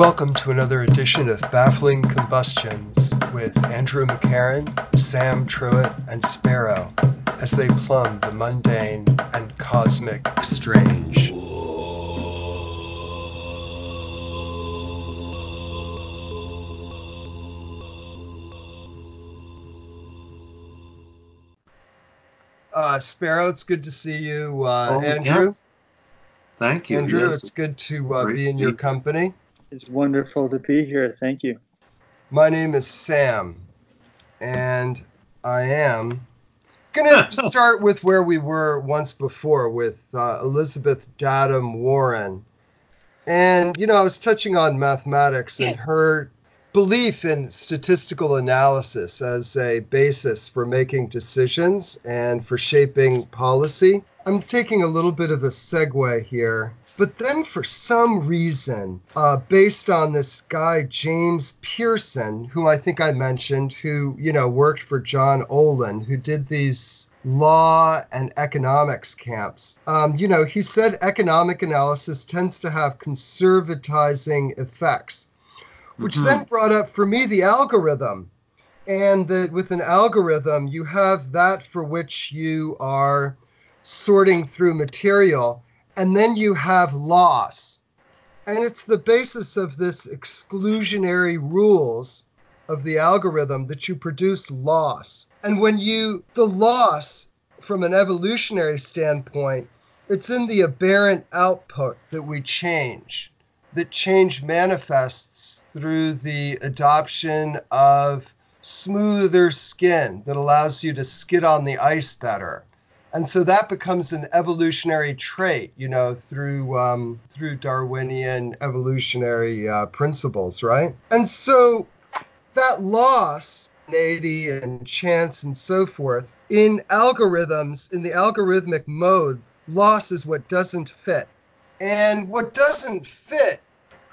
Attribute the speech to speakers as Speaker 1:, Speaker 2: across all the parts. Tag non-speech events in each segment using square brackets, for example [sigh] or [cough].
Speaker 1: Welcome to another edition of Baffling Combustions with Andrew McCarran, Sam Truitt, and Sparrow as they plumb the mundane and cosmic strange. Uh, Sparrow, it's good to see you. Uh,
Speaker 2: Oh,
Speaker 1: Andrew,
Speaker 2: yeah. Thank you.
Speaker 1: Andrew,
Speaker 2: yes.
Speaker 1: it's good to uh, be in your company.
Speaker 3: It's wonderful to be here. Thank you.
Speaker 1: My name is Sam, and I am gonna [laughs] start with where we were once before with uh, Elizabeth Dadham Warren. And you know, I was touching on mathematics and her belief in statistical analysis as a basis for making decisions and for shaping policy. I'm taking a little bit of a segue here. But then, for some reason, uh, based on this guy, James Pearson, who I think I mentioned, who, you know, worked for John Olin, who did these law and economics camps, um, you know, he said economic analysis tends to have conservatizing effects, which
Speaker 2: Mhm.
Speaker 1: then brought up for me the algorithm. And that with an algorithm, you have that for which you are sorting through material and then you have loss. And it's the basis of this exclusionary rules of the algorithm that you produce loss. And when you, the loss from an evolutionary standpoint, it's in the aberrant output that we change. That change manifests through the adoption of smoother skin that allows you to skid on the ice better and so that becomes an evolutionary trait, you know, through um, through Darwinian evolutionary uh, principles, right? And so that loss, innate and chance and so forth, in algorithms, in the algorithmic mode, loss is what doesn't fit, and what doesn't fit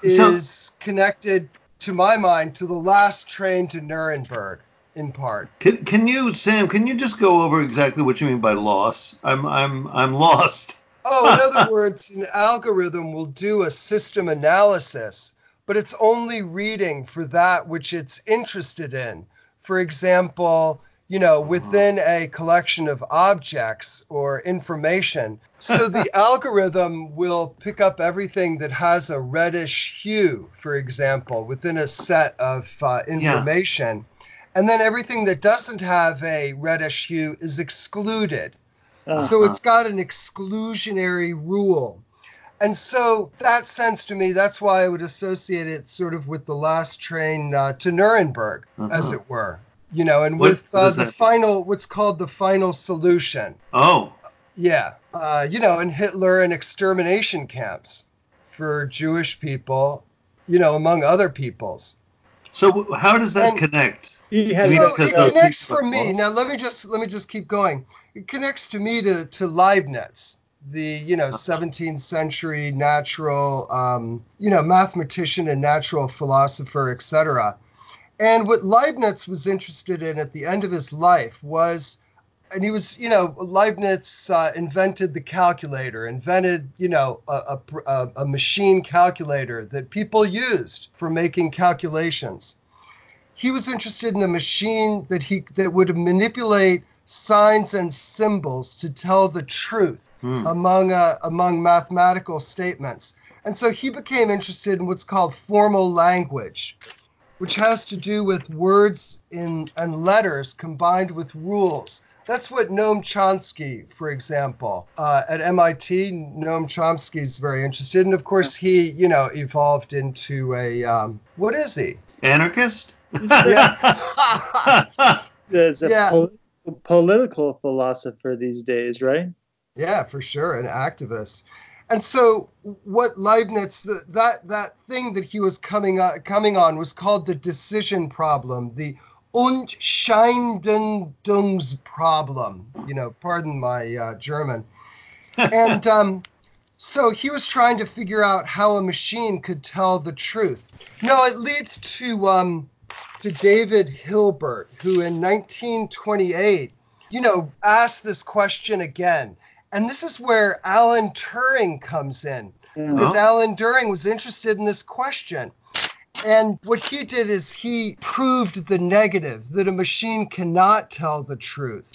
Speaker 2: So-
Speaker 1: is connected, to my mind, to the last train to Nuremberg, in part.
Speaker 2: Can, can you, Sam? Can you just go over exactly what you mean by loss? I'm I'm I'm lost.
Speaker 1: Oh, in other [laughs] words, an algorithm will do a system analysis, but it's only reading for that which it's interested in. For example, you know, within a collection of objects or information. So the [laughs] algorithm will pick up everything that has a reddish hue, for example, within a set of uh, information. And then everything that doesn't have a reddish hue is excluded.
Speaker 3: Uh,
Speaker 1: So it's got an exclusionary rule. And so that sense to me, that's why I would associate it sort of with the last train uh, to Nuremberg, as
Speaker 2: Uh-huh.
Speaker 1: it were. You know, and
Speaker 2: What-
Speaker 1: with uh, the
Speaker 2: that-
Speaker 1: final, what's called the final solution.
Speaker 2: Oh,
Speaker 1: Yeah. Uh, you know, and Hitler and extermination camps for Jewish people, you know, among other peoples.
Speaker 2: So how does that
Speaker 1: And-
Speaker 2: connect?
Speaker 3: he has
Speaker 1: so it connects for me.
Speaker 2: lost.
Speaker 1: Now let me just let me just keep going. It connects to me to, to Leibniz, the you know 17th century natural um, you know mathematician and natural philosopher, etc. And what Leibniz was interested in at the end of his life was, and he was you know Leibniz uh, invented the calculator, invented you know a, a, a, machine calculator that people used for making calculations he was interested in a machine that he that would manipulate signs and symbols to tell the truth
Speaker 2: Hmm.
Speaker 1: among uh, among mathematical statements. And so he became interested in what's called formal language, which has to do with words in and letters combined with rules. That's what Noam Chomsky, for example, uh, at MIT, Noam Chomsky is very interested, and of course he, you know, evolved into a um, what is he?
Speaker 2: Anarchist?
Speaker 1: Yeah. [laughs]
Speaker 3: There's a
Speaker 1: Yeah.
Speaker 3: pol- political philosopher these days, right?
Speaker 1: Yeah, for sure, an activist. And so, what Leibniz that that thing that he was coming on, coming on was called the decision problem, the Entscheidungsproblem. You know, pardon my uh, German. [laughs] And um, so he was trying to figure out how a machine could tell the truth. No, it leads to um, to David Hilbert, who in 1928, you know, asked this question again. And this is where Alan Turing comes in.
Speaker 3: Yeah.
Speaker 1: Because
Speaker 2: Oh.
Speaker 1: Alan Turing was interested in this question. And what he did is he proved the negative that a machine cannot tell the truth.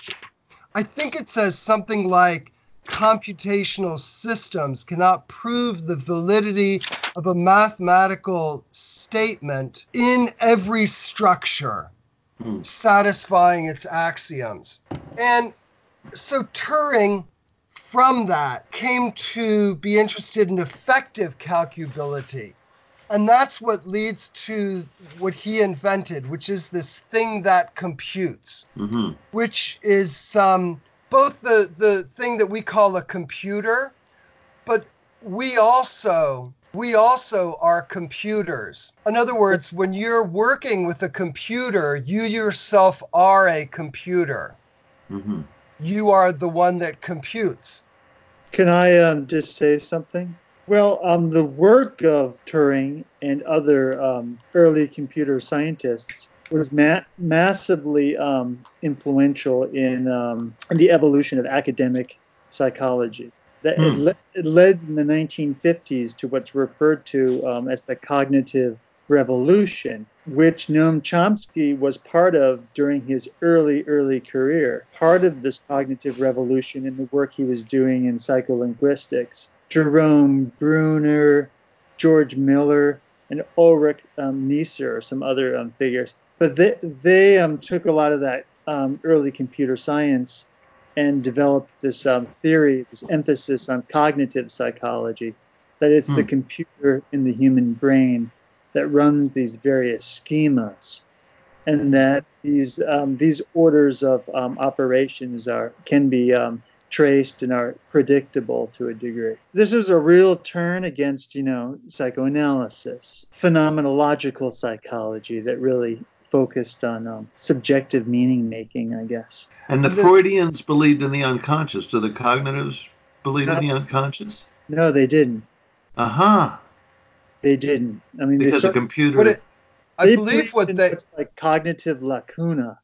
Speaker 1: I think it says something like computational systems cannot prove the validity of a mathematical statement in every structure,
Speaker 2: Hmm.
Speaker 1: satisfying its axioms. And so Turing, from that, came to be interested in effective calculability. And that's what leads to what he invented, which is this thing that computes
Speaker 2: hmm
Speaker 1: which is um, both the, the thing that we call a computer, but we also we also are computers. In other words, when you're working with a computer, you yourself are a computer.
Speaker 2: hmm
Speaker 1: You are the one that computes.
Speaker 3: Can I um, just say something? Well, um, the work of Turing and other um, early computer scientists was ma- massively um, influential in, um, in the evolution of academic psychology. That it,
Speaker 2: Hmm.
Speaker 3: le- it led in the 1950s to what's referred to um, as the cognitive revolution, which Noam Chomsky was part of during his early, early career. Part of this cognitive revolution in the work he was doing in psycholinguistics. Jerome Bruner, George Miller, and Ulrich um, Neisser, or some other um, figures. But they, they um, took a lot of that um, early computer science and developed this um, theory, this emphasis on cognitive psychology, that it's the
Speaker 2: Hmm.
Speaker 3: computer in the human brain that runs these various schemas, and that these um, these orders of um, operations are can be um, traced and are predictable to a degree. This was a real turn against, you know, psychoanalysis, phenomenological psychology that really focused on um, subjective meaning making, I guess.
Speaker 2: And the
Speaker 1: The-
Speaker 2: Freudians believed in the unconscious. Do the cognitives believe in the unconscious?
Speaker 3: No, they didn't.
Speaker 2: Aha.
Speaker 3: They didn't. I mean,
Speaker 2: Because a
Speaker 3: sort-
Speaker 2: computer.
Speaker 1: It, I believe what they
Speaker 3: like cognitive lacuna,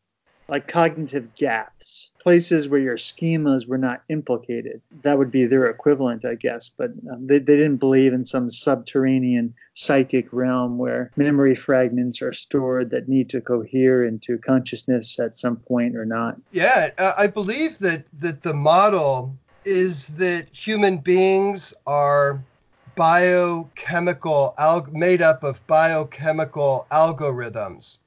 Speaker 3: like cognitive gaps, places where your schemas were not implicated. That would be their equivalent, I guess. But um, they, they didn't believe in some subterranean psychic realm where memory fragments are stored that need to cohere into consciousness at some point or not.
Speaker 1: Yeah, uh, I believe that that the model is that human beings are biochemical al- made up of biochemical algorithms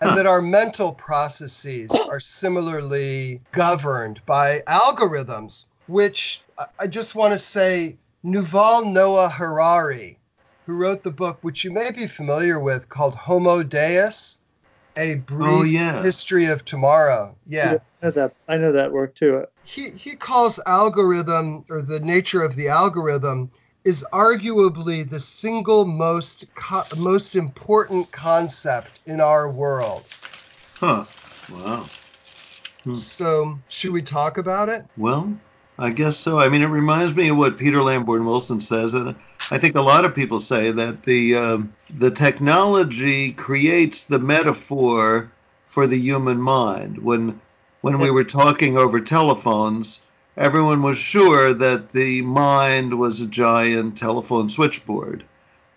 Speaker 1: and
Speaker 2: Huh.
Speaker 1: that our mental processes are similarly governed by algorithms which I- I just want to say Yuval Noah Harari who wrote the book which you may be familiar with called Homo Deus a brief
Speaker 2: Oh, yeah.
Speaker 1: history of tomorrow yeah
Speaker 3: I know that. I know that work too.
Speaker 1: he, he calls algorithm or the nature of the algorithm is arguably the single most co- most important concept in our world.
Speaker 2: Huh. Wow. Hmm.
Speaker 1: So, should we talk about it?
Speaker 2: Well, I guess so. I mean, it reminds me of what Peter Lamborn Wilson says, and I think a lot of people say that the um, the technology creates the metaphor for the human mind. When when we were talking over telephones, everyone was sure that the mind was a giant telephone switchboard.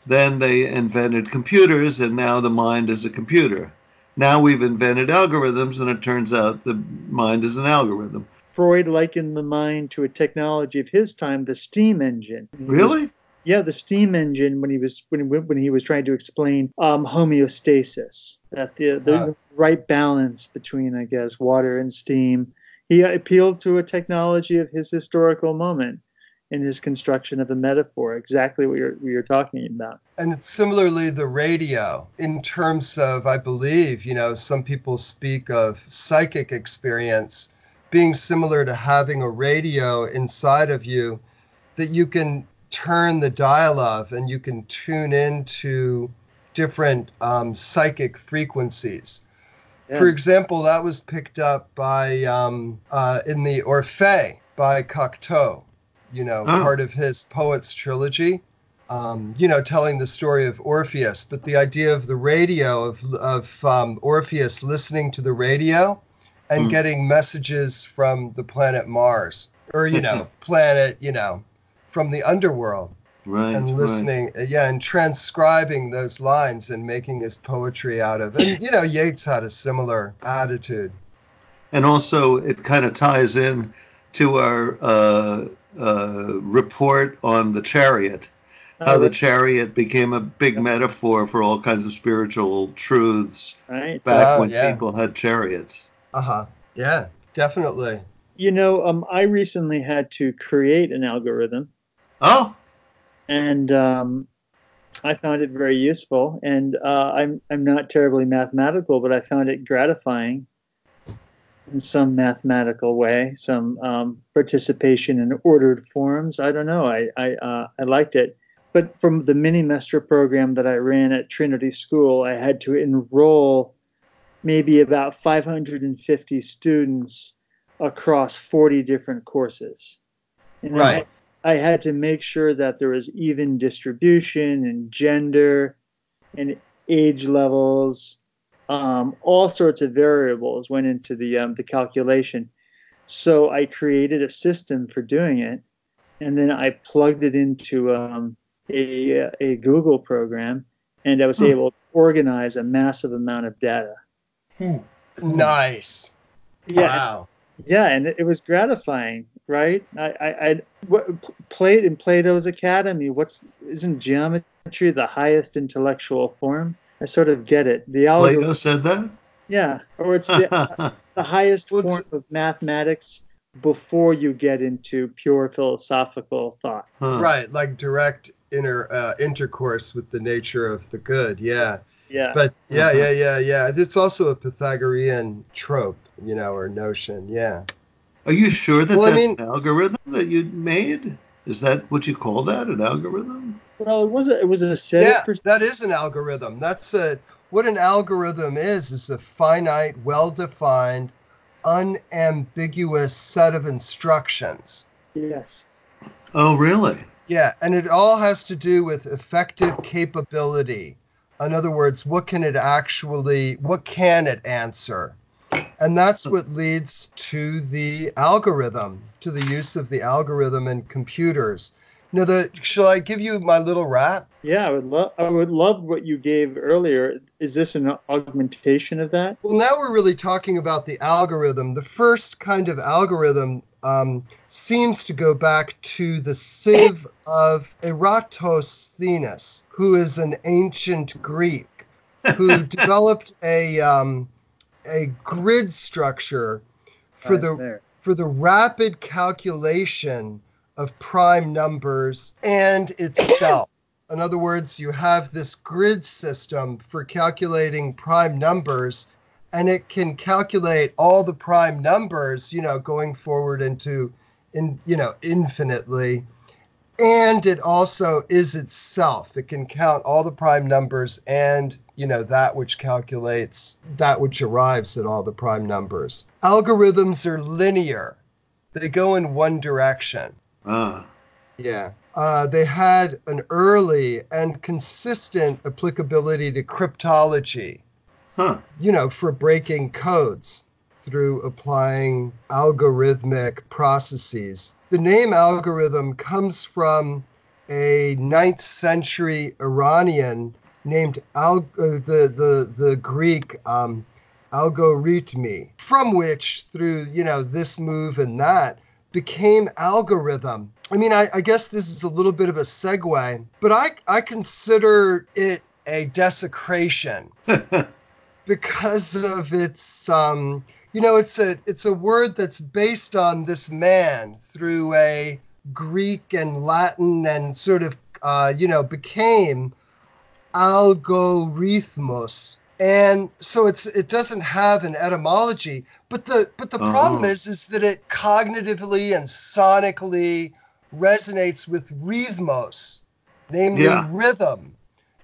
Speaker 2: Then they invented computers, and now the mind is a computer. Now we've invented algorithms, and it turns out the mind is an algorithm.
Speaker 3: Freud likened the mind to a technology of his time, the steam engine. He was
Speaker 2: Really?
Speaker 3: Yeah, the steam engine when he was when he, when he was trying to explain um, homeostasis, that the the
Speaker 1: Ah.
Speaker 3: right balance between I guess water and steam. He appealed to a technology of his historical moment in his construction of a metaphor, exactly what you're what you're talking about.
Speaker 1: And it's similarly the radio in terms of, I believe, you know, some people speak of psychic experience being similar to having a radio inside of you that you can turn the dial of and you can tune into different um, psychic frequencies. For example, that was picked up by um, uh, in the Orphée by Cocteau, you know,
Speaker 2: Oh.
Speaker 1: part of his poets trilogy. Um, you know, telling the story of Orpheus, but the idea of the radio of of um, Orpheus listening to the radio and
Speaker 2: Hmm.
Speaker 1: getting messages from the planet Mars, or you know, [laughs] planet, you know, from the underworld.
Speaker 2: Right.
Speaker 1: and listening, uh, yeah, and transcribing those lines and making his poetry out of. And you know, Yeats had a similar attitude.
Speaker 2: And also, it kind of ties in to our uh, uh, report on the chariot, how
Speaker 3: Oh,
Speaker 2: the chariot became a big metaphor for all kinds of spiritual truths
Speaker 3: right.
Speaker 2: back
Speaker 1: Oh,
Speaker 2: when
Speaker 1: yeah.
Speaker 2: people had chariots.
Speaker 1: Uh huh. Yeah, definitely.
Speaker 3: You know, um, I recently had to create an algorithm,
Speaker 2: Oh,
Speaker 3: and um, I found it very useful. And uh, I'm I'm not terribly mathematical, but I found it gratifying in some mathematical way, some um, participation in ordered forms. I don't know. I I, uh, I liked it. But from the mini master program that I ran at Trinity School, I had to enroll maybe about 550 students across 40 different courses. And
Speaker 1: Right.
Speaker 3: I had to make sure that there was even distribution and gender and age levels. Um, all sorts of variables went into the um, the calculation. So I created a system for doing it, and then I plugged it into um, a a Google program, and I was
Speaker 2: Hmm.
Speaker 3: able to organize a massive amount of data.
Speaker 1: Nice.
Speaker 3: Yeah,
Speaker 1: Wow.
Speaker 3: Yeah, and it, it was gratifying, right? I, I, I what, played in Plato's Academy. What's isn't geometry the highest intellectual form? I sort of get it. The algorithm,
Speaker 2: Plato said that?
Speaker 3: yeah, or it's the, [laughs] the highest
Speaker 1: Well,
Speaker 3: form of mathematics before you get into pure philosophical thought.
Speaker 2: Huh.
Speaker 1: Right, like direct inner uh, intercourse with the nature of the good. Yeah.
Speaker 3: Yeah,
Speaker 1: But yeah,
Speaker 2: Uh-huh.
Speaker 1: yeah, yeah, yeah. It's also a Pythagorean trope, you know, or notion. Yeah.
Speaker 2: Are you sure that
Speaker 1: Well, I mean-
Speaker 2: an algorithm that you made? Is that what you call that, an algorithm?
Speaker 3: well, it was a, it was a set
Speaker 1: Yeah,
Speaker 3: per-
Speaker 1: that is an algorithm. That's a what an algorithm is is a finite, well-defined, unambiguous set of instructions.
Speaker 3: yes,
Speaker 2: Oh, really?
Speaker 1: Yeah, and it all has to do with effective capability. In other words, what can it actually what can it answer? And that's what leads to the algorithm, to the use of the algorithm in computers. Now, the shall I give you my little rat?
Speaker 3: yeah. I would love I would love what you gave earlier. Is this an augmentation of that?
Speaker 1: Well, now we're really talking about the algorithm. The first kind of algorithm um, seems to go back to the sieve of Eratosthenes, who is an ancient Greek who [laughs] developed a um, a grid structure for the
Speaker 3: there.
Speaker 1: for the rapid calculation of prime numbers and itself. In other words, you have this grid system for calculating prime numbers, and it can calculate all the prime numbers, you know, going forward into, in you know, infinitely. And it also is itself. It can count all the prime numbers and, you know, that which calculates that which arrives at all the prime numbers. Algorithms are linear. They go in one direction.
Speaker 2: Ah.
Speaker 1: Yeah. Uh, they had an early and consistent applicability to cryptology,
Speaker 2: Huh.
Speaker 1: you know, for breaking codes through applying algorithmic processes. The name algorithm comes from a 9th century Iranian named Al- uh, the, the, the Greek um, algorithmi, from which, through, you know, this move and that, became algorithm. I mean, I, I guess this is a little bit of a segue, but I, I consider it a desecration [laughs] because of its um you know it's a it's a word that's based on this man through a greek and latin and sort of uh you know became algorithmus and so it's it doesn't have an etymology but the but the
Speaker 2: Oh.
Speaker 1: problem is is that it cognitively and sonically resonates with rhythmos namely
Speaker 2: Yeah.
Speaker 1: rhythm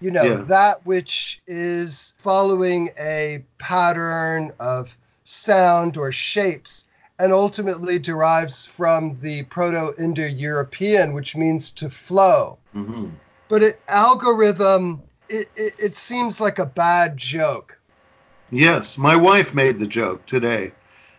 Speaker 1: you know
Speaker 2: Yeah.
Speaker 1: that which is following a pattern of sound or shapes and ultimately derives from the proto-indo-european which means to flow
Speaker 2: hmm
Speaker 1: but it, algorithm it, it, it seems like a bad joke
Speaker 2: Yes, my wife made the joke today.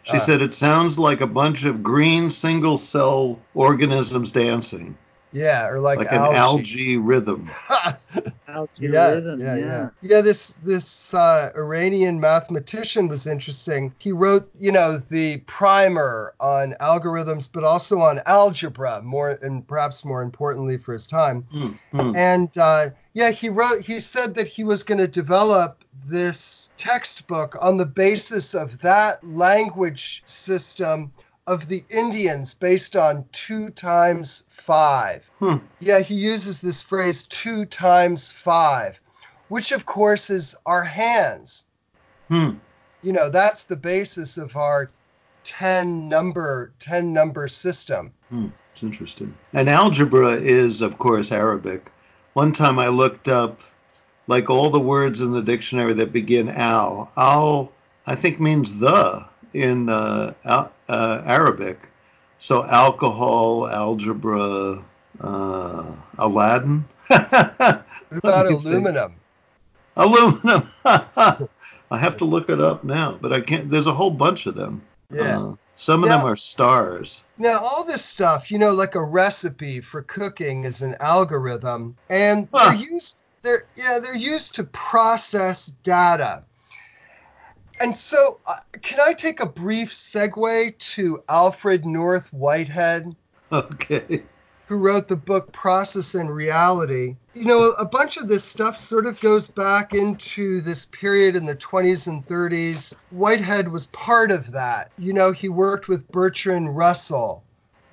Speaker 2: She
Speaker 1: Ah.
Speaker 2: said it sounds like a bunch of green single cell organisms dancing.
Speaker 1: Yeah, or like,
Speaker 2: like
Speaker 1: algae.
Speaker 2: an algae rhythm. [laughs]
Speaker 3: Algorithm, yeah, yeah.
Speaker 1: Yeah, this this uh, Iranian mathematician was interesting. He wrote, you know, the primer on algorithms, but also on algebra, more and perhaps more importantly for his time.
Speaker 2: Hmm, hmm.
Speaker 1: And uh, yeah, he wrote. He said that he was going to develop this textbook on the basis of that language system of the Indians, based on two times five.
Speaker 2: Hmm.
Speaker 1: Yeah, he uses this phrase two times five, which of course is our hands.
Speaker 2: Hmm.
Speaker 1: You know, that's the basis of our 10 number 10 number system.
Speaker 2: Hmm, it's interesting. And algebra is, of course, Arabic. One time I looked up, like all the words in the dictionary that begin al. Al, I think, means the in uh, al- uh, Arabic. So alcohol, algebra, uh, Aladdin.
Speaker 1: What about [laughs]
Speaker 2: you think?
Speaker 1: aluminum?
Speaker 2: Aluminum. [laughs] I have to look it up now, but I can't. There's a whole bunch of them.
Speaker 1: Yeah.
Speaker 2: Uh, some of
Speaker 1: Yeah.
Speaker 2: them are stars.
Speaker 1: Now, all this stuff, you know, like a recipe for cooking is an algorithm, and
Speaker 2: Huh.
Speaker 1: they're used they're yeah, they're used to process data. And so, uh, can I take a brief segue to Alfred North Whitehead?
Speaker 2: Okay.
Speaker 1: who wrote the book Process and Reality. You know, a bunch of this stuff sort of goes back into this period in the 20s and 30s. Whitehead was part of that. You know, he worked with Bertrand Russell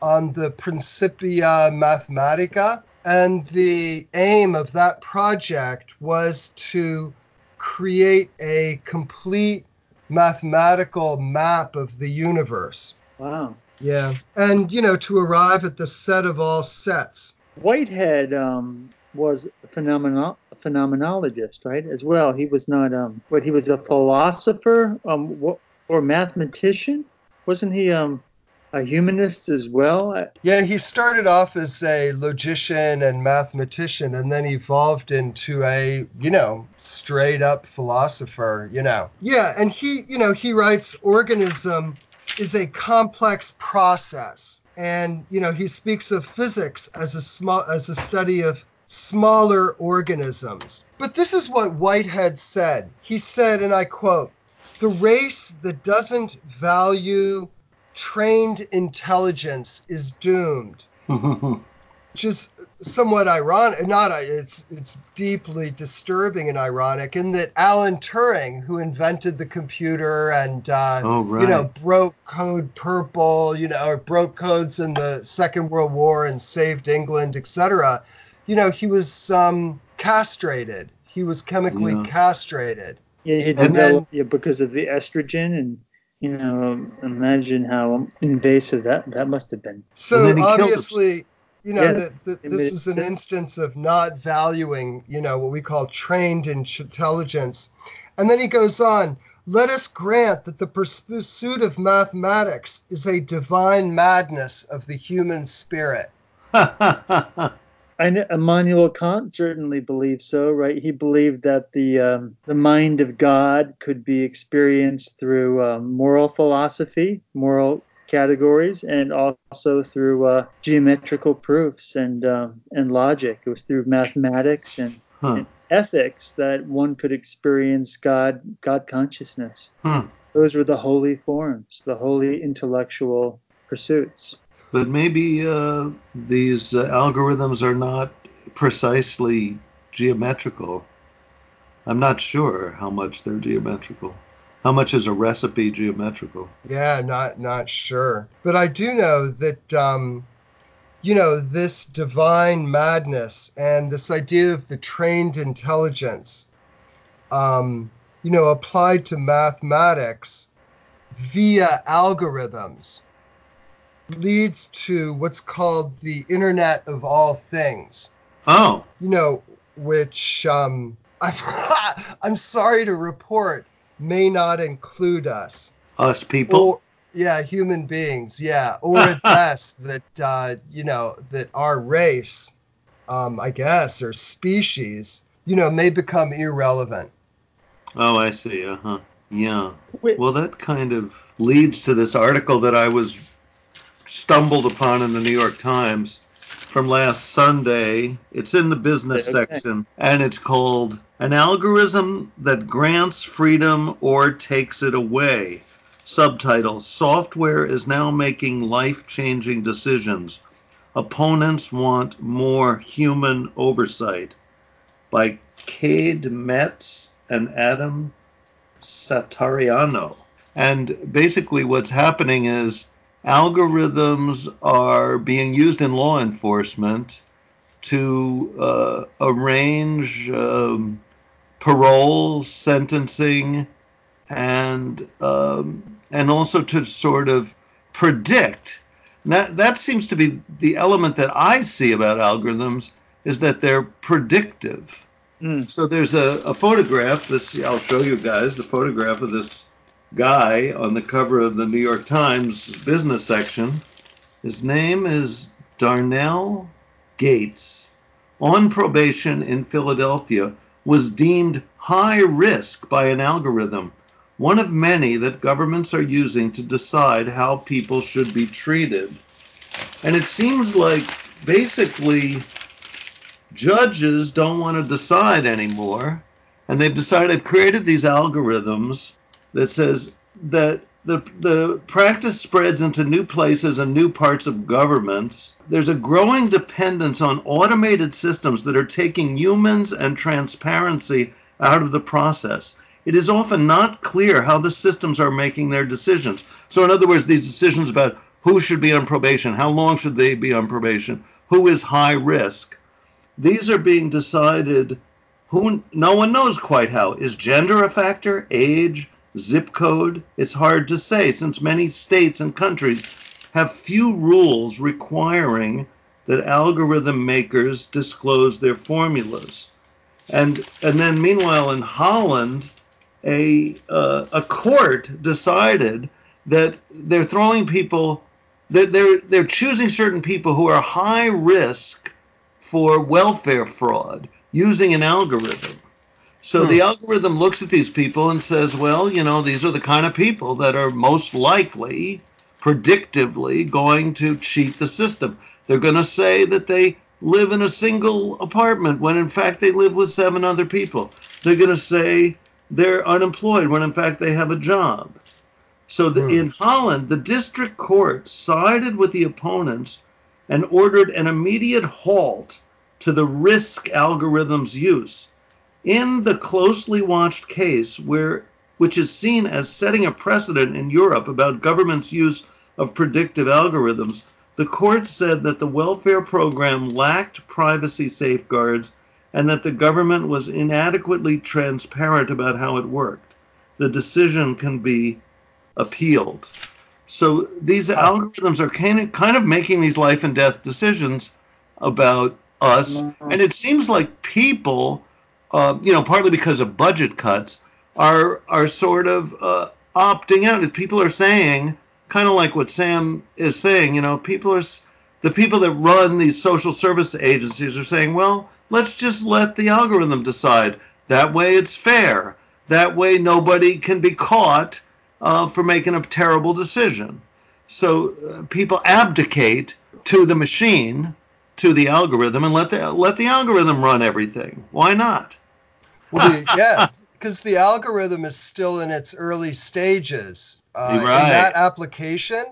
Speaker 1: on the Principia Mathematica, and the aim of that project was to create a complete mathematical map of the universe.
Speaker 3: Wow.
Speaker 1: Yeah. And, you know, to arrive at the set of all sets.
Speaker 3: Whitehead um, was a phenomenal phenomenologist, right? As well, he was not um, what he was a philosopher um, or mathematician. Wasn't he um, a humanist as well?
Speaker 1: Yeah, he started off as a logician and mathematician and then evolved into a, you know, straight up philosopher, you know. Yeah, and he, you know, he writes organism is a complex process. And, you know, he speaks of physics as a small as a study of smaller organisms. But this is what Whitehead said. He said, and I quote, the race that doesn't value trained intelligence is doomed. [laughs] Which is somewhat ironic not it's it's deeply disturbing and ironic in that alan turing who invented the computer and uh,
Speaker 2: Oh,
Speaker 1: you know broke code purple you know or broke codes in the second world war and saved england etc you know he was um, castrated. He was chemically
Speaker 2: Yeah.
Speaker 1: castrated.
Speaker 3: Yeah, he
Speaker 1: And then-
Speaker 3: yeah, because of the estrogen, and you know, imagine how invasive that that must have been.
Speaker 1: So
Speaker 2: then he
Speaker 1: obviously, you know,
Speaker 3: Yeah,
Speaker 1: that that
Speaker 3: it
Speaker 1: this was an instance of not valuing, you know, what we call trained intelligence. And then he goes on, let us grant that the pursuit of mathematics is a divine madness of the human spirit. [laughs]
Speaker 3: I Immanuel Kant certainly believed so, right? He believed that the um, the mind of God could be experienced through um, moral philosophy, moral categories, and also through uh, geometrical proofs and um, and logic. It was through mathematics and,
Speaker 2: Huh.
Speaker 3: and ethics that one could experience God God consciousness.
Speaker 2: Hmm.
Speaker 3: Those were the holy forms, the holy intellectual pursuits.
Speaker 2: But maybe uh, these uh, algorithms are not precisely geometrical. I'm not sure how much they're geometrical. How much is a recipe geometrical?
Speaker 1: Yeah, not not sure, but I do know that um, you know this divine madness and this idea of the trained intelligence, um, you know, applied to mathematics via algorithms leads to what's called the Internet of All Things
Speaker 2: Oh,
Speaker 1: you know, which um, [laughs] I'm, I'm sorry to report may not include us.
Speaker 2: us people.
Speaker 1: Or, yeah, human beings, yeah. Or at [laughs] best, that, uh, you know, that our race, um, I guess, or species, you know, may become irrelevant.
Speaker 2: Oh, I see. Uh huh. Yeah. Well, that kind of leads to this article that I was stumbled upon in the New York Times from last Sunday. It's in the business okay. section, and it's called An Algorithm That Grants Freedom or Takes It Away. Subtitle Software is now making life changing decisions. Opponents want more human oversight. By Cade Metz and Adam Satariano. And basically, what's happening is algorithms are being used in law enforcement to uh, arrange um, parole, sentencing, and um, and also to sort of predict. That that seems to be the element that I see about algorithms is that they're predictive. Mm. So there's a, a photograph. This I'll show you guys the photograph of this guy on the cover of the New York Times business section. His name is Darnell Gates. On probation in Philadelphia, was deemed high risk by an algorithm, one of many that governments are using to decide how people should be treated. And it seems like basically judges don't want to decide anymore, and they've decided they've created these algorithms that says that the the practice spreads into new places and new parts of governments. There's a growing dependence on automated systems that are taking humans and transparency out of the process. It is often not clear how the systems are making their decisions. So, in other words, these decisions about who should be on probation, how long should they be on probation, who is high risk, these are being decided who no one knows quite how. Is gender a factor? Age? Zip code? It's hard to say since many states and countries have few rules requiring that algorithm makers disclose their formulas. And and then meanwhile in Holland, a uh, a court decided that they're throwing people that they're they're choosing certain people who are high risk for welfare fraud using an algorithm. So hmm. the algorithm looks at these people and says, well, you know, these are the kind of people that are most likely, predictively, going to cheat the system. They're going to say that they live in a single apartment when in fact they live with seven other people. They're going to say they're unemployed when in fact they have a job. So the, hmm. in Holland, the district court sided with the opponents and ordered an immediate halt to the risk algorithm's use. In the closely watched case, where which is seen as setting a precedent in Europe about government's use of predictive algorithms, the court said that the welfare program lacked privacy safeguards and that the government was inadequately transparent about how it worked. The decision can be appealed. So these algorithms are kind of, kind of making these life and death decisions about us, and it seems like people, uh, you know, partly because of budget cuts, are are sort of uh, opting out. People are saying, kind of like what Sam is saying, you know, people are the people that run these social service agencies are saying, well, let's just let the algorithm decide. That way, it's fair. That way, nobody can be caught uh, for making a terrible decision. So uh, people abdicate to the machine to the algorithm and let the let the algorithm run everything. Why not?
Speaker 1: Well, [laughs] yeah, because the algorithm is still in its early stages uh, right. in that application,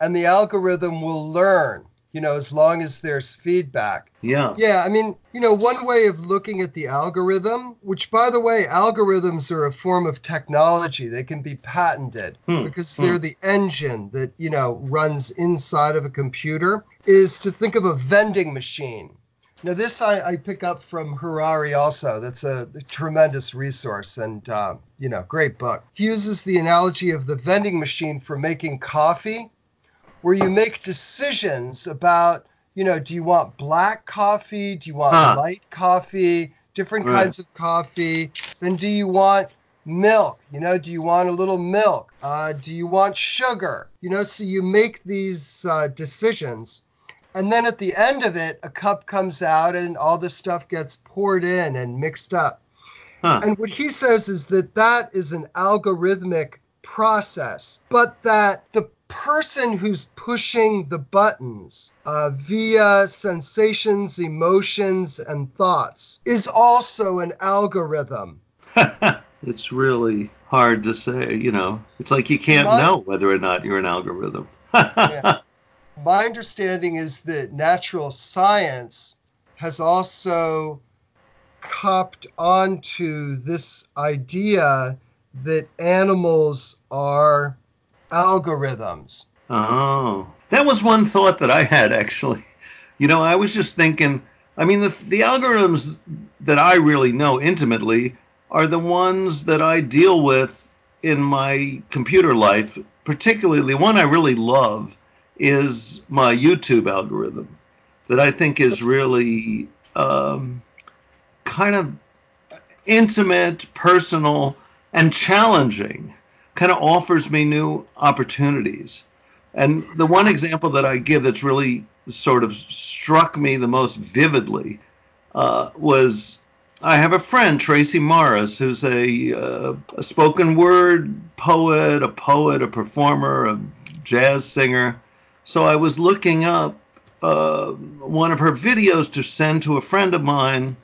Speaker 1: and the algorithm will learn you know, as long as there's feedback.
Speaker 2: Yeah.
Speaker 1: Yeah, I mean, you know, one way of looking at the algorithm, which by the way, algorithms are a form of technology. They can be patented hmm. because they're hmm. the engine that, you know, runs inside of a computer, is to think of a vending machine. Now, this I, I pick up from Harari also. That's a, a tremendous resource and, uh, you know, great book. He uses the analogy of the vending machine for making coffee where you make decisions about, you know, do you want black coffee? Do you want huh. light coffee? Different right. kinds of coffee. Then do you want milk? You know, do you want a little milk? Uh, do you want sugar? You know, so you make these uh, decisions. And then at the end of it, a cup comes out and all this stuff gets poured in and mixed up. Huh. And what he says is that that is an algorithmic process, but that the person who's pushing the buttons uh, via sensations, emotions, and thoughts is also an algorithm. [laughs]
Speaker 2: it's really hard to say, you know. It's like you can't know whether or not you're an algorithm. [laughs]
Speaker 1: yeah. My understanding is that natural science has also copped onto this idea that animals are algorithms.
Speaker 2: Oh, that was one thought that I had actually. You know, I was just thinking. I mean, the, the algorithms that I really know intimately are the ones that I deal with in my computer life. Particularly, one I really love is my YouTube algorithm, that I think is really um, kind of intimate, personal, and challenging kind of offers me new opportunities. And the one example that I give that's really sort of struck me the most vividly uh, was I have a friend, Tracie Morris, who's a, uh, a spoken word poet, a poet, a performer, a jazz singer. So I was looking up uh, one of her videos to send to a friend of mine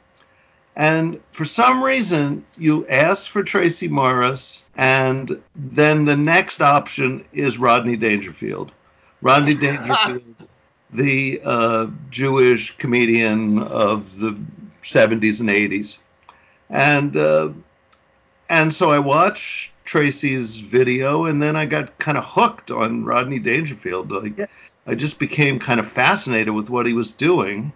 Speaker 2: and for some reason, you asked for Tracie Morris, and then the next option is Rodney Dangerfield. Rodney [laughs] Dangerfield, the uh, Jewish comedian of the 70s and 80s. And uh, and so I watched Tracie's video, and then I got kind of hooked on Rodney Dangerfield. Like yeah. I just became kind of fascinated with what he was doing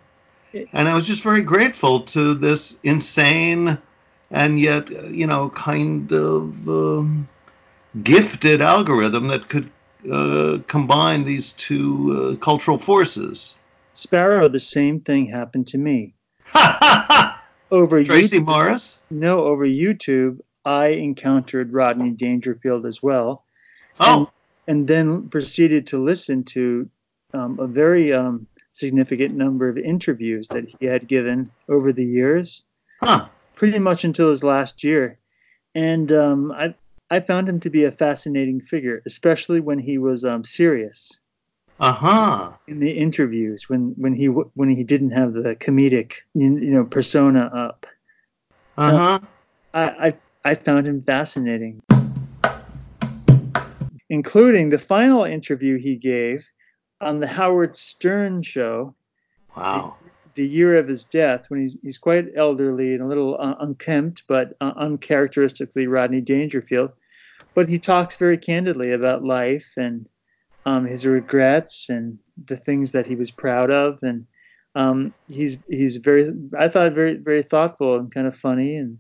Speaker 2: and I was just very grateful to this insane and yet you know kind of um, gifted algorithm that could uh, combine these two uh, cultural forces.
Speaker 3: Sparrow, the same thing happened to me. [laughs]
Speaker 2: over Tracie YouTube, Morris?
Speaker 3: No, over YouTube, I encountered Rodney Dangerfield as well.
Speaker 2: Oh.
Speaker 3: And, and then proceeded to listen to um, a very um, significant number of interviews that he had given over the years,
Speaker 2: huh.
Speaker 3: pretty much until his last year. And um, I I found him to be a fascinating figure, especially when he was um, serious.
Speaker 2: Uh huh.
Speaker 3: In the interviews, when when he when he didn't have the comedic you, know persona up.
Speaker 2: Uh huh.
Speaker 3: I, I I found him fascinating, including the final interview he gave on the Howard Stern show.
Speaker 2: Wow.
Speaker 3: The, the, year of his death, when he's he's quite elderly and a little uh, unkempt, but uh, uncharacteristically Rodney Dangerfield. But he talks very candidly about life and um, his regrets and the things that he was proud of, and um, he's he's very I thought very very thoughtful and kind of funny and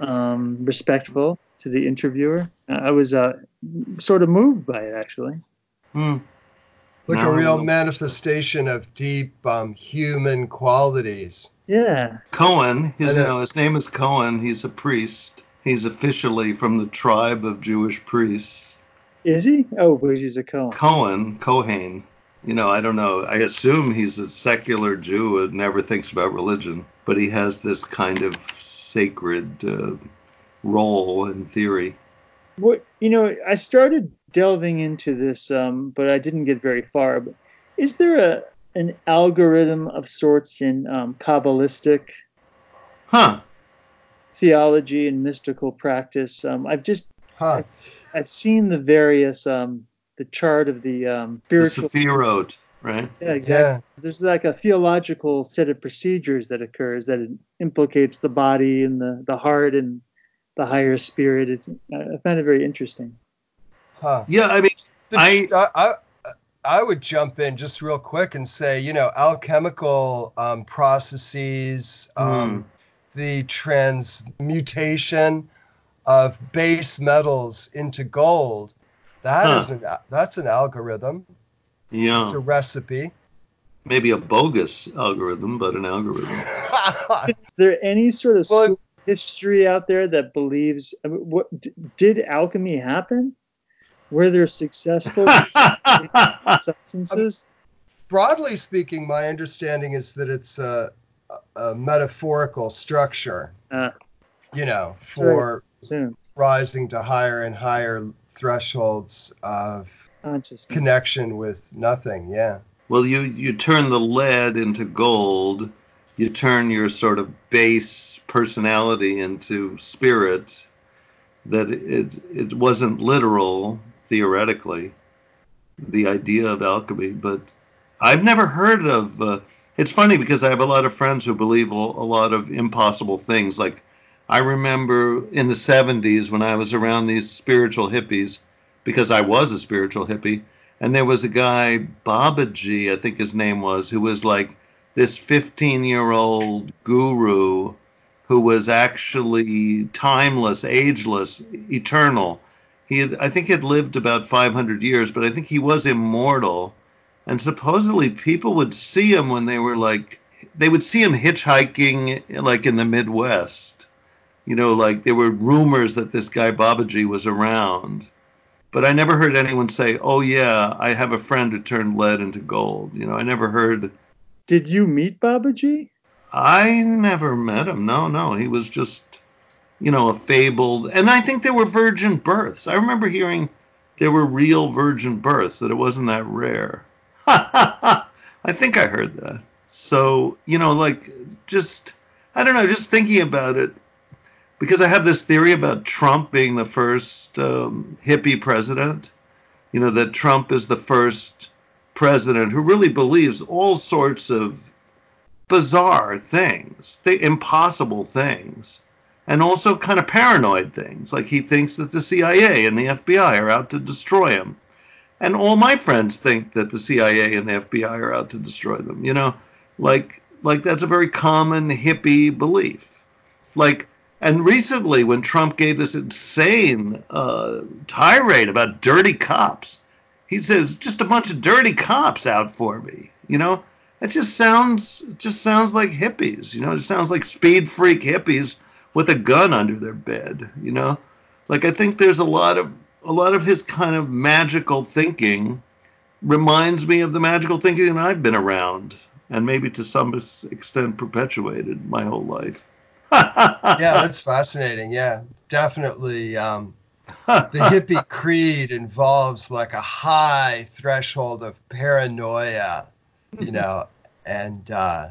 Speaker 3: um, respectful to the interviewer. I was uh, sort of moved by it actually.
Speaker 2: Hmm
Speaker 1: like no. a real manifestation of deep um, human qualities.
Speaker 3: Yeah.
Speaker 2: Cohen, his, you know, his name is Cohen. He's a priest. He's officially from the tribe of Jewish priests.
Speaker 3: Is he? Oh, because he's a Cohen.
Speaker 2: Cohen, Cohen. You know, I don't know. I assume he's a secular Jew and never thinks about religion, but he has this kind of sacred uh, role in theory.
Speaker 3: What you know, I started delving into this, um, but I didn't get very far. But is there a an algorithm of sorts in um, Kabbalistic
Speaker 2: huh.
Speaker 3: theology and mystical practice? Um, I've just
Speaker 1: huh.
Speaker 3: I've, I've, seen the various um, the chart of the um, spiritual.
Speaker 2: The Sephirot, right?
Speaker 3: Yeah, exactly. Yeah. There's like a theological set of procedures that occurs that implicates the body and the, the heart and the higher spirit. It's, I find it very interesting.
Speaker 1: Huh.
Speaker 2: Yeah, I mean, the, I,
Speaker 1: I I would jump in just real quick and say, you know, alchemical um, processes, um, mm. the transmutation of base metals into gold, that huh. is an that's an algorithm.
Speaker 2: Yeah.
Speaker 1: It's a recipe.
Speaker 2: Maybe a bogus algorithm, but an algorithm. [laughs]
Speaker 3: is there any sort of well, history out there that believes I mean, what did alchemy happen? Were there successful [laughs] substances?
Speaker 1: Broadly speaking, my understanding is that it's a, a metaphorical structure.
Speaker 3: Uh,
Speaker 1: you know, for rising to higher and higher thresholds of
Speaker 3: Consciousness.
Speaker 1: Connection with nothing. Yeah.
Speaker 2: Well, you you turn the lead into gold. You turn your sort of base personality into spirit. That it it wasn't literal theoretically, the idea of alchemy, but I've never heard of. Uh, it's funny because I have a lot of friends who believe a lot of impossible things. Like I remember in the 70s when I was around these spiritual hippies, because I was a spiritual hippie, and there was a guy, Babaji, I think his name was, who was like this 15 year old guru who was actually timeless, ageless, eternal. He had, I think, had lived about 500 years, but I think he was immortal. And supposedly people would see him when they were like, they would see him hitchhiking like in the Midwest. You know, like there were rumors that this guy Babaji was around. But I never heard anyone say, "Oh yeah, I have a friend who turned lead into gold." You know, I never heard.
Speaker 3: Did you meet Babaji?
Speaker 2: I never met him. No, no, he was just, you know, a fabled. And I think there were virgin births. I remember hearing there were real virgin births. That it wasn't that rare. [laughs] I think I heard that. So you know, like just I don't know, just thinking about it because I have this theory about Trump being the first um, hippie president. You know that Trump is the first president who really believes all sorts of bizarre things, the impossible things, and also kind of paranoid things. Like he thinks that the CIA and the FBI are out to destroy him. And all my friends think that the CIA and the FBI are out to destroy them. You know, like like that's a very common hippie belief. Like and recently, when Trump gave this insane uh, tirade about dirty cops, he says just a bunch of dirty cops out for me. You know, it just sounds just sounds like hippies. You know, it sounds like speed freak hippies with a gun under their bed. You know, like I think there's a lot of a lot of his kind of magical thinking reminds me of the magical thinking that I've been around and maybe to some extent perpetuated my whole life.
Speaker 1: Yeah, [laughs] that's fascinating. Yeah, definitely. Um, the hippie [laughs] creed involves like a high threshold of paranoia, you [laughs] know, and uh,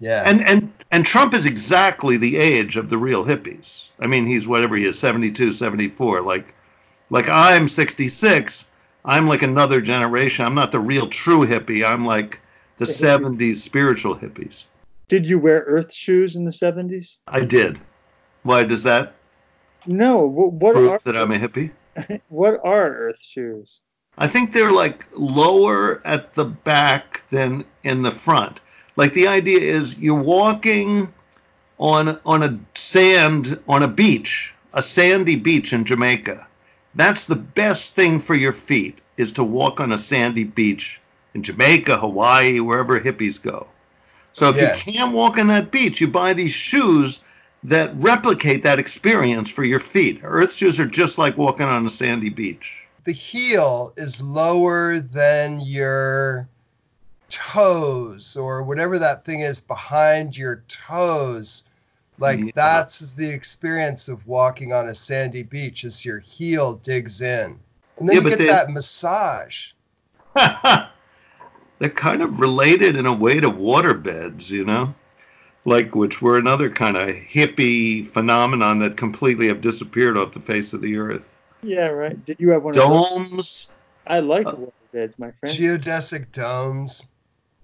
Speaker 1: yeah.
Speaker 2: And and and Trump is exactly the age of the real hippies. I mean, he's whatever he is, 72, 74. Like like I'm 66. I'm like another generation. I'm not the real true hippie. I'm like the 70s spiritual hippies.
Speaker 3: Did you wear earth shoes in the 70s?
Speaker 2: I did. Why does that?
Speaker 3: No. What
Speaker 2: prove
Speaker 3: are,
Speaker 2: that I'm a hippie? [laughs]
Speaker 3: What are earth shoes?
Speaker 2: I think they're like lower at the back than in the front. Like the idea is you're walking on on a sand on a beach, a sandy beach in Jamaica. That's the best thing for your feet is to walk on a sandy beach in Jamaica, Hawaii, wherever hippies go. So if yeah. you can't walk on that beach, you buy these shoes that replicate that experience for your feet. Earth shoes are just like walking on a sandy beach.
Speaker 1: The heel is lower than your toes or whatever that thing is behind your toes. Like yeah. that's the experience of walking on a sandy beach as your heel digs in. And then yeah, you get they, that massage. [laughs]
Speaker 2: they're kind of related in a way to waterbeds, you know, like which were another kind of hippie phenomenon that completely have disappeared off the face of the earth.
Speaker 3: Yeah, right. Did you have one
Speaker 2: domes?
Speaker 3: I like uh, waterbeds, my friend.
Speaker 1: Geodesic domes.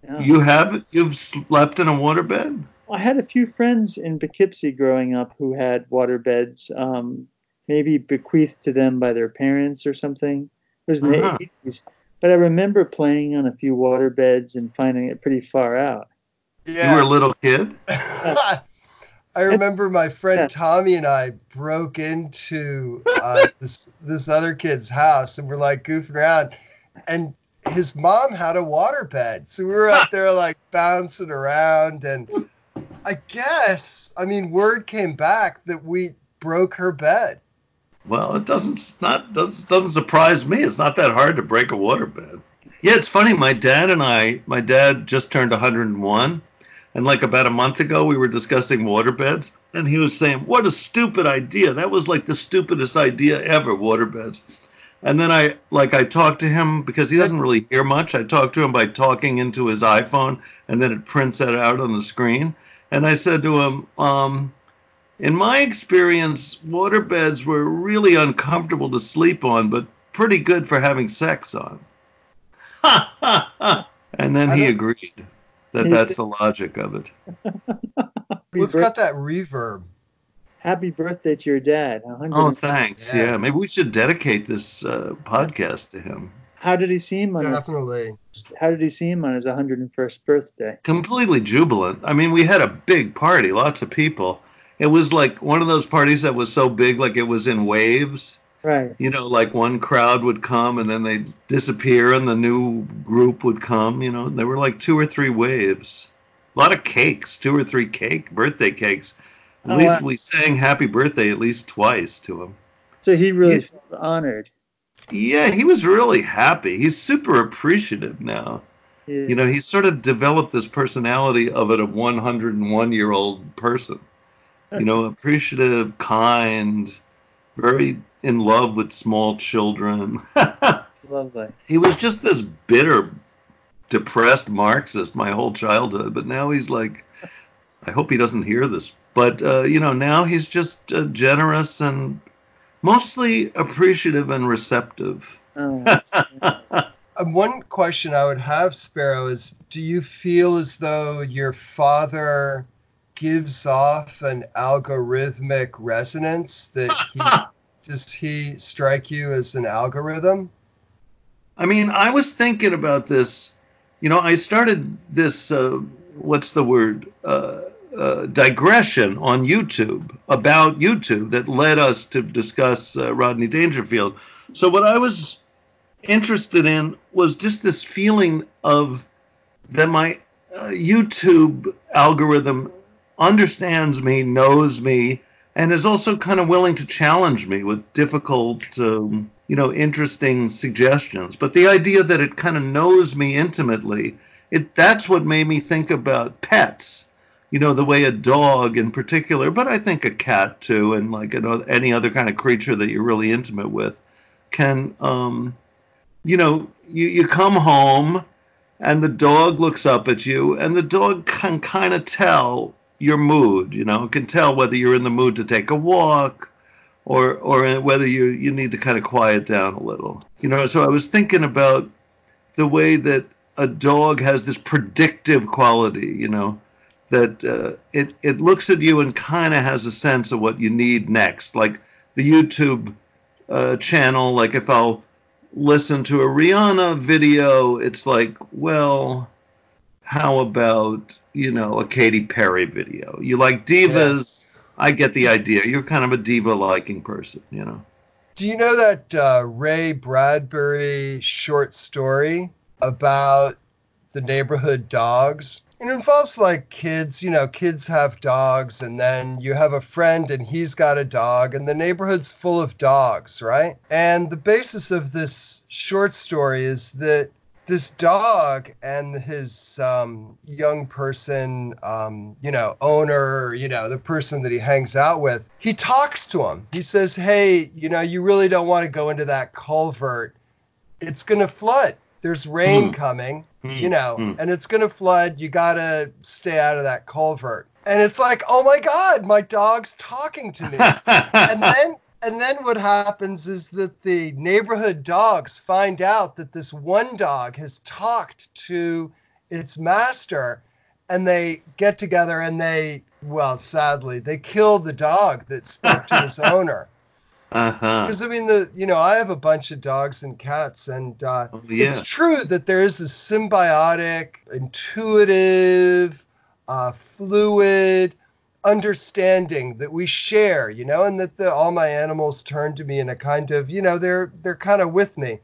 Speaker 2: Yeah. You have you've slept in a waterbed?
Speaker 3: I had a few friends in Poughkeepsie growing up who had waterbeds, um, maybe bequeathed to them by their parents or something. It was in uh-huh. the 80s. But I remember playing on a few water beds and finding it pretty far out.
Speaker 2: Yeah. You were a little kid? [laughs]
Speaker 1: I remember my friend Tommy and I broke into uh, [laughs] this this other kid's house and we're like goofing around, and his mom had a water bed, so we were up there [laughs] like bouncing around, and I guess I mean word came back that we broke her bed.
Speaker 2: Well, it doesn't not doesn't doesn't surprise me. It's not that hard to break a waterbed. Yeah, it's funny. My dad and I, my dad just turned 101, and like about a month ago, we were discussing waterbeds, and he was saying, "What a stupid idea! That was like the stupidest idea ever, waterbeds." And then I like I talked to him because he doesn't really hear much. I talked to him by talking into his iPhone, and then it prints that out on the screen. And I said to him, um, in my experience, waterbeds were really uncomfortable to sleep on, but pretty good for having sex on. [laughs] and then he agreed that that's the logic of it.
Speaker 1: well, it's got that reverb.
Speaker 3: Happy birthday to your dad.
Speaker 2: Oh, thanks. Yeah. yeah. maybe we should dedicate this uh, podcast to him.
Speaker 3: How did he seem on
Speaker 1: Definitely.
Speaker 3: His, how did he seem on his 101st birthday?
Speaker 2: Completely jubilant. I mean, we had a big party, lots of people. It was like one of those parties that was so big, like it was in waves.
Speaker 3: Right.
Speaker 2: You know, like one crowd would come and then they'd disappear and the new group would come. You know, there were like two or three waves. A lot of cakes, two or three cake, birthday cakes. At oh, least we sang happy birthday at least twice to him.
Speaker 3: So he really he, felt honored.
Speaker 2: Yeah, he was really happy. He's super appreciative now. Yeah. You know, he's sort of developed this personality of a 101 year old person. You know, appreciative, kind, very in love with small children. [laughs]
Speaker 3: Lovely.
Speaker 2: He was just this bitter, depressed Marxist my whole childhood, but now he's like, I hope he doesn't hear this but uh, you know, now he's just uh, generous and mostly appreciative and receptive. Oh. [laughs]
Speaker 1: Um, one question I would have, Sparrow, is do you feel as though your father gives off an algorithmic resonance that he [laughs] does he strike you as an algorithm?
Speaker 2: I mean, I was thinking about this. You know, I started this. Uh, what's the word? Uh, uh, digression on YouTube about YouTube that led us to discuss uh, Rodney Dangerfield. So what I was interested in was just this feeling of that my uh, YouTube algorithm understands me, knows me, and is also kind of willing to challenge me with difficult, um, you know, interesting suggestions. But the idea that it kind of knows me intimately, it that's what made me think about pets you know, the way a dog in particular, but I think a cat too, and like any other kind of creature that you're really intimate with, can, um, you know, you, you come home and the dog looks up at you, and the dog can kind of tell your mood, you know, can tell whether you're in the mood to take a walk or or whether you you need to kind of quiet down a little. You know, so I was thinking about the way that a dog has this predictive quality, you know, that uh, it it looks at you and kind of has a sense of what you need next. Like the YouTube uh, channel, like if I'll listen to a Rihanna video, it's like, well, how about you know a Katy Perry video? You like divas? Yeah. I get the idea. You're kind of a diva liking person, you know.
Speaker 1: Do you know that uh, Ray Bradbury short story about the neighborhood dogs? it involves like kids, you know, kids have dogs, and then you have a friend and he's got a dog, and the neighborhood's full of dogs, right? And the basis of this short story is that this dog and his um, young person, um, you know, owner, you know, the person that he hangs out with, he talks to him. He says, Hey, you know, you really don't want to go into that culvert. It's going to flood. There's rain mm. coming, mm. you know, mm. and it's going to flood. You got to stay out of that culvert. And it's like, oh my God, my dog's talking to me. [laughs] and then and then what happens is that the neighborhood dogs find out that this one dog has talked to its master and they get together and they well sadly they kill the dog that spoke to its [laughs] owner
Speaker 2: uh-huh.
Speaker 1: Because I mean, the you know, I have a bunch of dogs and cats, and uh, oh, yeah. it's true that there is a symbiotic, intuitive, uh, fluid understanding that we share, you know, and that the, all my animals turn to me in a kind of, you know, they're they're kind of with me.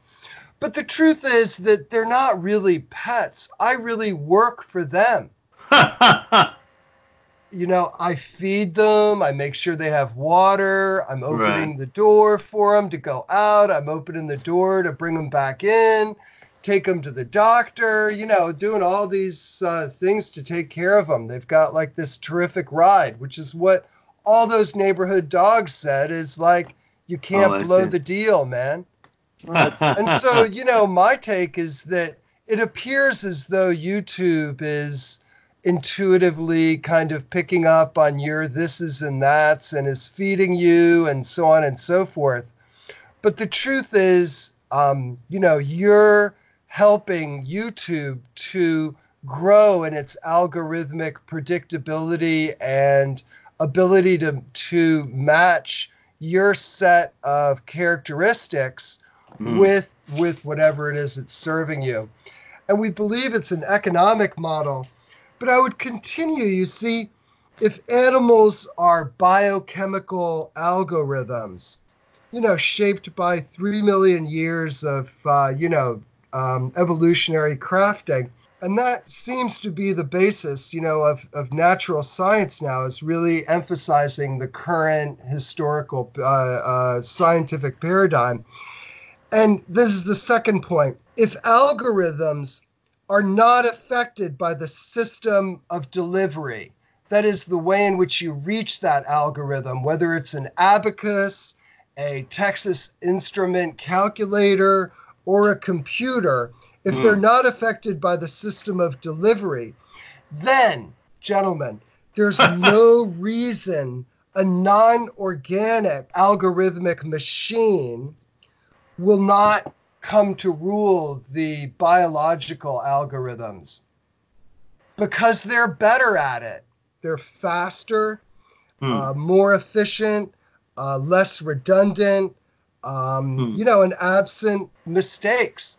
Speaker 1: But the truth is that they're not really pets. I really work for them. [laughs] you know, I feed them. I make sure they have water. I'm opening right. the door for them to go out. I'm opening the door to bring them back in, take them to the doctor, you know, doing all these uh, things to take care of them. They've got like this terrific ride, which is what all those neighborhood dogs said is like, you can't oh, blow see. the deal, man. [laughs] and so, you know, my take is that it appears as though YouTube is intuitively kind of picking up on your thises and that's and is feeding you and so on and so forth. But the truth is, um, you know, you're helping YouTube to grow in its algorithmic predictability and ability to, to match your set of characteristics mm. with with whatever it is it's serving you. And we believe it's an economic model. But I would continue, you see, if animals are biochemical algorithms, you know, shaped by three million years of, uh, you know, um, evolutionary crafting, and that seems to be the basis, you know, of, of natural science now is really emphasizing the current historical uh, uh, scientific paradigm. And this is the second point. If algorithms are not affected by the system of delivery, that is the way in which you reach that algorithm, whether it's an abacus, a Texas Instrument calculator, or a computer, if mm. they're not affected by the system of delivery, then, gentlemen, there's [laughs] no reason a non organic algorithmic machine will not come to rule the biological algorithms because they're better at it. They're faster, hmm. uh, more efficient, uh, less redundant, um, hmm. you know, and absent mistakes.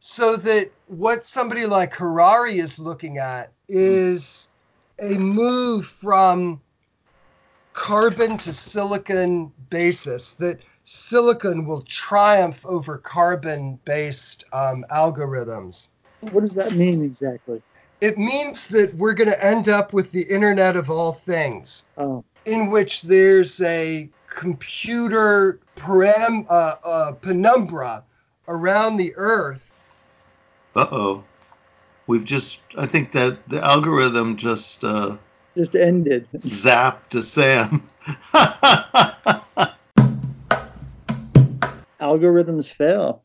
Speaker 1: So that what somebody like Harari is looking at is a move from carbon to silicon basis that silicon will triumph over carbon based um, algorithms.
Speaker 3: What does that mean exactly?
Speaker 1: It means that we're going to end up with the Internet of All Things, oh. In which there's a computer param, uh, uh, penumbra around the Earth.
Speaker 2: Uh oh. We've just, I think that the algorithm just. Uh,
Speaker 3: just ended. [laughs]
Speaker 2: Zapped to Sam. [laughs]
Speaker 3: Algorithms fail.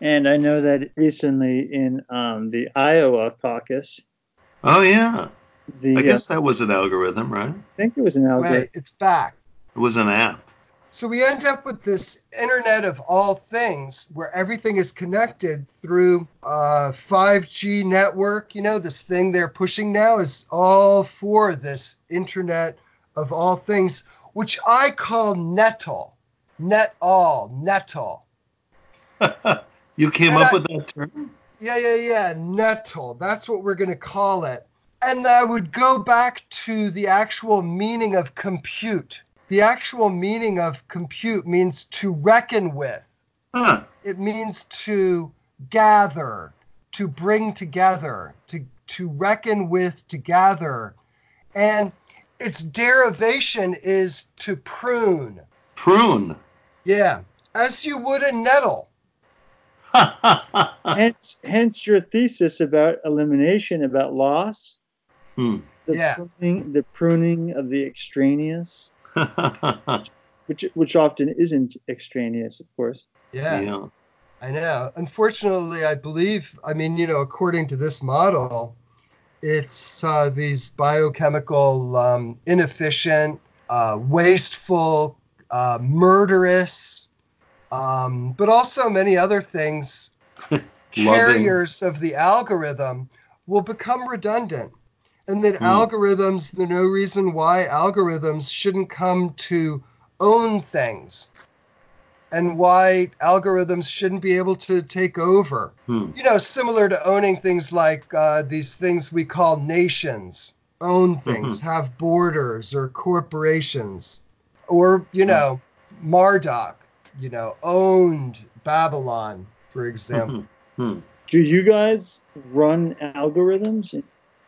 Speaker 3: And I know that recently in um, the Iowa caucus.
Speaker 2: Oh, yeah. The, I guess uh, that was an algorithm, right? I
Speaker 3: think it was an algorithm. Wait,
Speaker 1: it's back.
Speaker 2: It was an app.
Speaker 1: So we end up with this Internet of all things where everything is connected through a 5G network. You know, this thing they're pushing now is all for this Internet of all things, which I call NETL. Net all, NETL. [laughs]
Speaker 2: you came and up I, with that term?
Speaker 1: Yeah, yeah, yeah. NETL. That's what we're going to call it. And I would go back to the actual meaning of compute the actual meaning of compute means to reckon with. Huh. It means to gather, to bring together, to, to reckon with, to gather. And its derivation is to prune.
Speaker 2: Prune?
Speaker 1: Yeah, as you would a nettle. [laughs]
Speaker 3: hence, hence your thesis about elimination, about loss.
Speaker 2: Hmm.
Speaker 3: The,
Speaker 1: yeah.
Speaker 3: pruning, the pruning of the extraneous. [laughs] which which often isn't extraneous, of course.
Speaker 1: Yeah. yeah. I know. Unfortunately, I believe. I mean, you know, according to this model, it's uh, these biochemical, um, inefficient, uh, wasteful, uh, murderous, um, but also many other things. [laughs] carriers of the algorithm will become redundant and that mm. algorithms, there's no reason why algorithms shouldn't come to own things and why algorithms shouldn't be able to take over. Hmm. You know, similar to owning things like uh, these things we call nations, own mm-hmm. things, mm-hmm. have borders or corporations, or, you know, hmm. Marduk, you know, owned Babylon, for example.
Speaker 2: Hmm. hmm.
Speaker 3: Do you guys run algorithms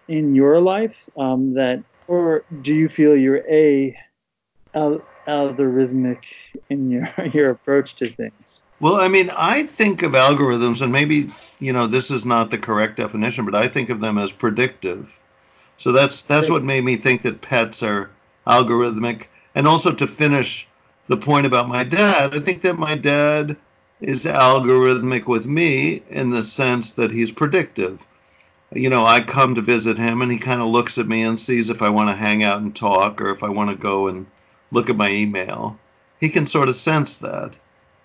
Speaker 3: in your life um, that, or do you feel you're a algorithmic in your [laughs] your approach to things?
Speaker 2: Well, I mean, I think of algorithms, and maybe you know this is not the correct definition, but I think of them as predictive. So that's that's what made me think that pets are algorithmic. And also to finish the point about my dad, I think that my dad is algorithmic with me in the sense that he's predictive. You know, I come to visit him and he kind of looks at me and sees if I want to hang out and talk or if I want to go and look at my email. He can sort of sense that.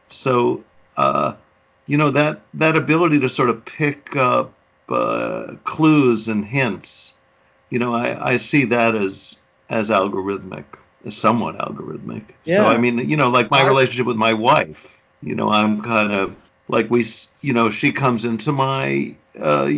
Speaker 2: So, uh, you know, that, that ability to sort of pick up uh, clues and hints, you know, I, I see that as as algorithmic, as somewhat algorithmic. Yeah. So I mean, you know, like my relationship with my wife, you know, I'm kind of like we, you know, she comes into my uh,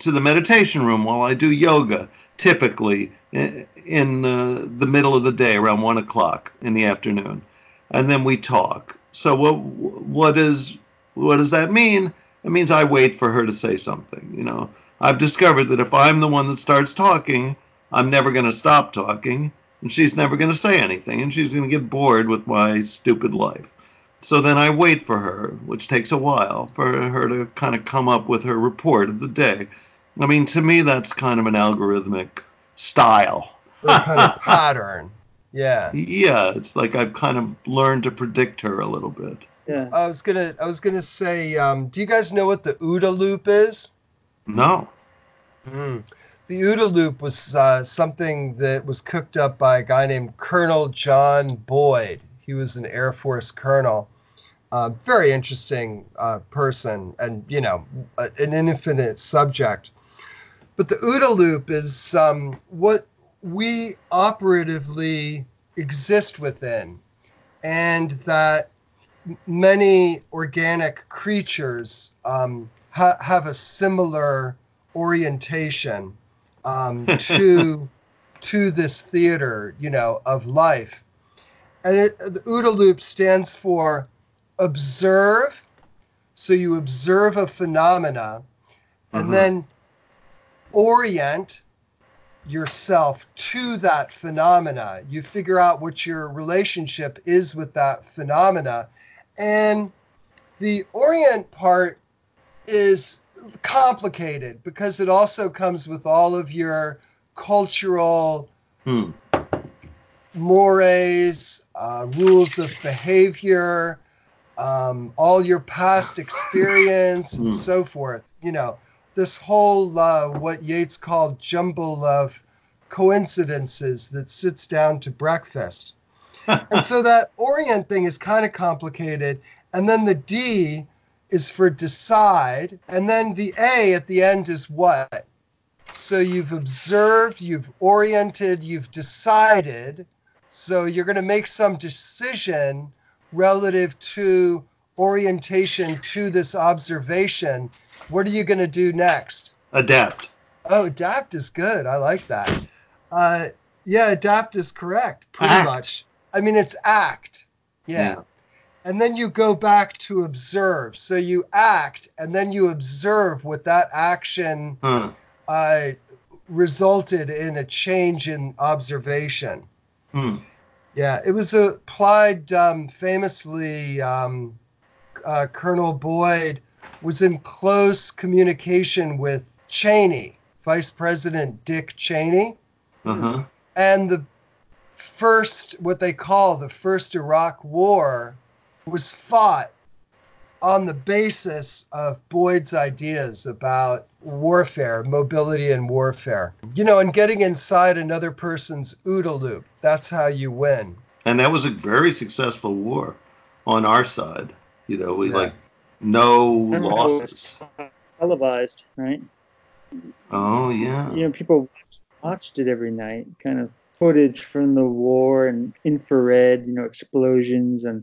Speaker 2: to the meditation room while I do yoga, typically in uh, the middle of the day around one o'clock in the afternoon, and then we talk. So what what is what does that mean? It means I wait for her to say something. You know, I've discovered that if I'm the one that starts talking, I'm never going to stop talking, and she's never going to say anything, and she's going to get bored with my stupid life. So then I wait for her, which takes a while, for her to kind of come up with her report of the day. I mean, to me, that's kind of an algorithmic style. [laughs]
Speaker 1: Or kind of pattern. Yeah.
Speaker 2: Yeah, it's like I've kind of learned to predict her a little bit.
Speaker 3: Yeah. I
Speaker 1: was gonna I was gonna say, um, do you guys know what the OODA loop is?
Speaker 2: No.
Speaker 1: Mm. The OODA loop was uh, something that was cooked up by a guy named Colonel John Boyd. He was an Air Force colonel. Uh, very interesting uh, person, and you know, an infinite subject. But the OODA loop is um, what we operatively exist within, and that many organic creatures um, ha- have a similar orientation um, [laughs] to to this theater, you know, of life. And it, the OODA loop stands for observe. So you observe a phenomena, and mm-hmm. then orient yourself to that phenomena. You figure out what your relationship is with that phenomena. And the orient part is complicated because it also comes with all of your cultural hmm. mores, uh, rules of behavior, um, all your past [laughs] experience, and hmm. so forth. You know, this whole uh, what Yeats called jumble of coincidences that sits down to breakfast. [laughs] and so that orient thing is kind of complicated. And then the D is for decide, and then the A at the end is what? So you've observed, you've oriented, you've decided. So you're going to make some decision relative to orientation to this observation. What are you going to do next?
Speaker 2: Adapt.
Speaker 1: Oh, adapt is good. I like that. Uh, yeah, adapt is correct, pretty
Speaker 2: act.
Speaker 1: much. I mean, it's act. Yeah. yeah and then you go back to observe. So you act, and then you observe what that action
Speaker 2: hmm.
Speaker 1: uh, resulted in a change in observation.
Speaker 2: Hmm.
Speaker 1: Yeah, it was applied um, famously. Um, uh, Colonel Boyd was in close communication with Cheney, Vice President Dick Cheney,
Speaker 2: uh-huh.
Speaker 1: and the first, what they call the first Iraq War, was fought on the basis of Boyd's ideas about warfare, mobility and warfare. You know, and getting inside another person's OODA loop. That's how you win.
Speaker 2: And that was a very successful war on our side. You know, we yeah. like no losses.
Speaker 3: Televised, right?
Speaker 2: Oh yeah.
Speaker 3: You know, people watched it every night. Kind of footage from the war and infrared, you know, explosions and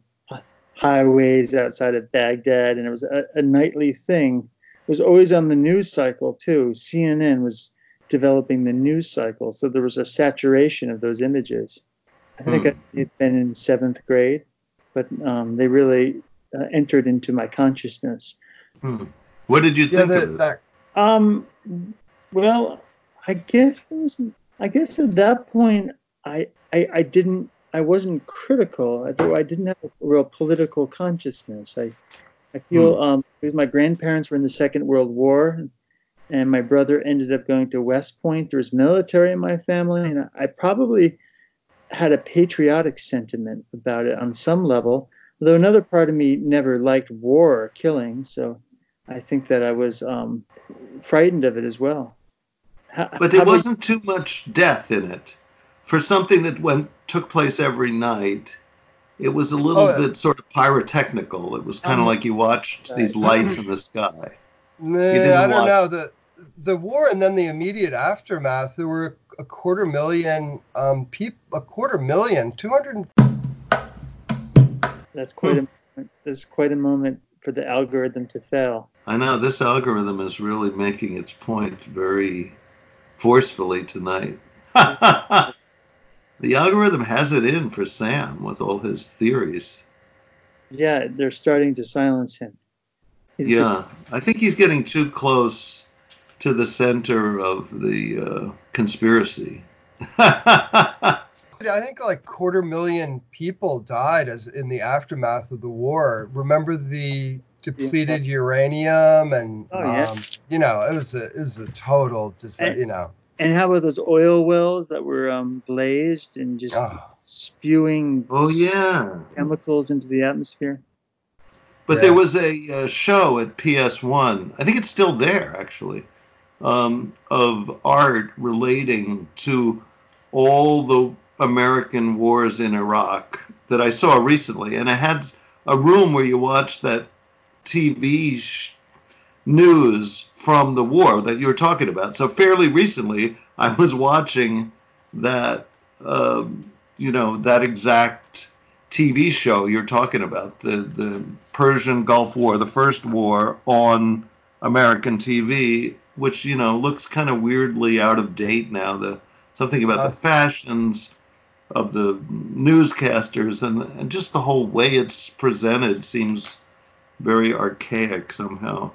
Speaker 3: highways outside of Baghdad, and it was a, a nightly thing. It was always on the news cycle too. CNN was developing the news cycle, so there was a saturation of those images. I think hmm. I had been in seventh grade, but um, they really uh, entered into my consciousness.
Speaker 2: Hmm. What did you think yeah, of that?
Speaker 3: Um, well, I guess was, I guess at that point I, I, I didn't I wasn't critical. I, I didn't have a real political consciousness. I I feel hmm. um, because my grandparents were in the Second World War, and my brother ended up going to West Point. There was military in my family, and I probably had a patriotic sentiment about it on some level. Though another part of me never liked war or killing, so I think that I was um, frightened of it as well.
Speaker 2: How, but there wasn't too much death in it. For something that went took place every night, it was a little oh, bit sort of pyrotechnical. It was kind of um, like you watched right. these lights in the sky. [laughs]
Speaker 1: Man, I don't watch... know the the war and then the immediate aftermath. There were a quarter million um people, a quarter million, two hundred.
Speaker 3: That's quite a that's quite a moment for the algorithm to fail.
Speaker 2: I know this algorithm is really making its point very forcefully tonight. [laughs] the algorithm has it in for Sam with all his theories.
Speaker 3: Yeah, they're starting to silence him.
Speaker 2: He's yeah, I think he's getting too close to the center of the uh, conspiracy. [laughs]
Speaker 1: I think like quarter million people died as in the aftermath of the war. Remember the depleted uranium and oh, yeah. um, you know it was a it was a total just you know
Speaker 3: and how about those oil wells that were um, blazed and just oh. spewing
Speaker 2: oh yeah
Speaker 3: chemicals into the atmosphere
Speaker 2: but yeah. there was a, a, show at ps1 i think it's still there actually um, of art relating to all the american wars in iraq that i saw recently and it had a room where you watch that tv sh- news from the war that you were talking about. So fairly recently, I was watching that, um, you know, that exact TV show you're talking about, the the Persian Gulf War, the first war on American TV, which you know looks kind of weirdly out of date now. The something about uh, the fashions of the newscasters and, and just the whole way it's presented seems very archaic somehow.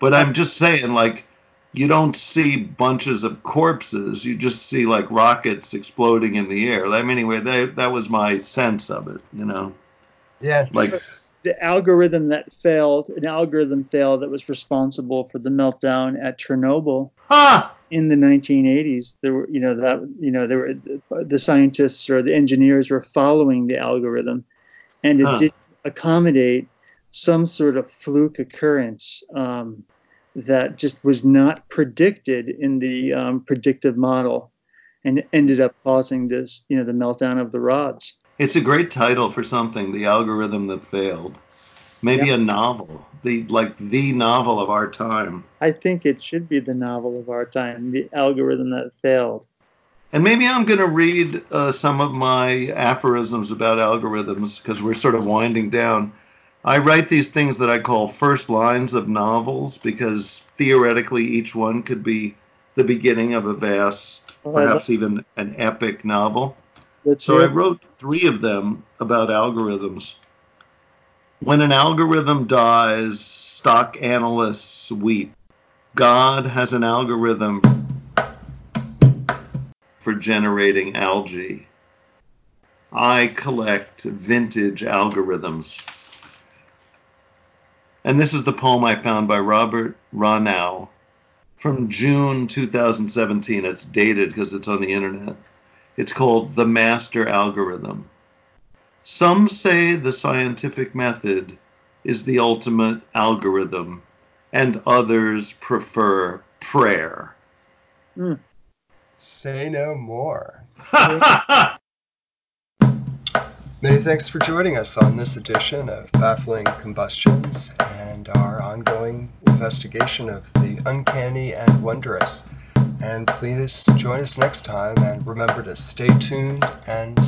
Speaker 2: But I'm just saying, like, you don't see bunches of corpses. You just see like rockets exploding in the air. I mean, anyway, that that was my sense of it. You know.
Speaker 1: Yeah.
Speaker 2: Like
Speaker 3: the algorithm that failed, an algorithm failed that was responsible for the meltdown at Chernobyl.
Speaker 2: Huh.
Speaker 3: In the 1980s, there were, you know, that, you know, there were the scientists or the engineers were following the algorithm, and it huh. did accommodate some sort of fluke occurrence um, that just was not predicted in the um, predictive model and ended up causing this, you know, the meltdown of the rods.
Speaker 2: It's a great title for something, The Algorithm That Failed. Maybe a novel, the like the novel of our time.
Speaker 3: I think it should be the novel of our time, The Algorithm That Failed.
Speaker 2: And maybe I'm going to read uh, some of my aphorisms about algorithms because we're sort of winding down. I write these things that I call first lines of novels because theoretically each one could be the beginning of a vast, perhaps even an epic novel. so I wrote three of them about algorithms. When an algorithm dies, stock analysts weep. God has an algorithm for generating algae. I collect vintage algorithms. And this is the poem I found by Robert Ranow from June 2017. It's dated because it's on the internet. It's called The Master Algorithm. Some say the scientific method is the ultimate algorithm, and others prefer prayer.
Speaker 1: Mm. Say no more. [laughs] Many thanks for joining us on this edition of Baffling Combustions and our ongoing investigation of the uncanny and wondrous. And please join us next time and remember to stay tuned and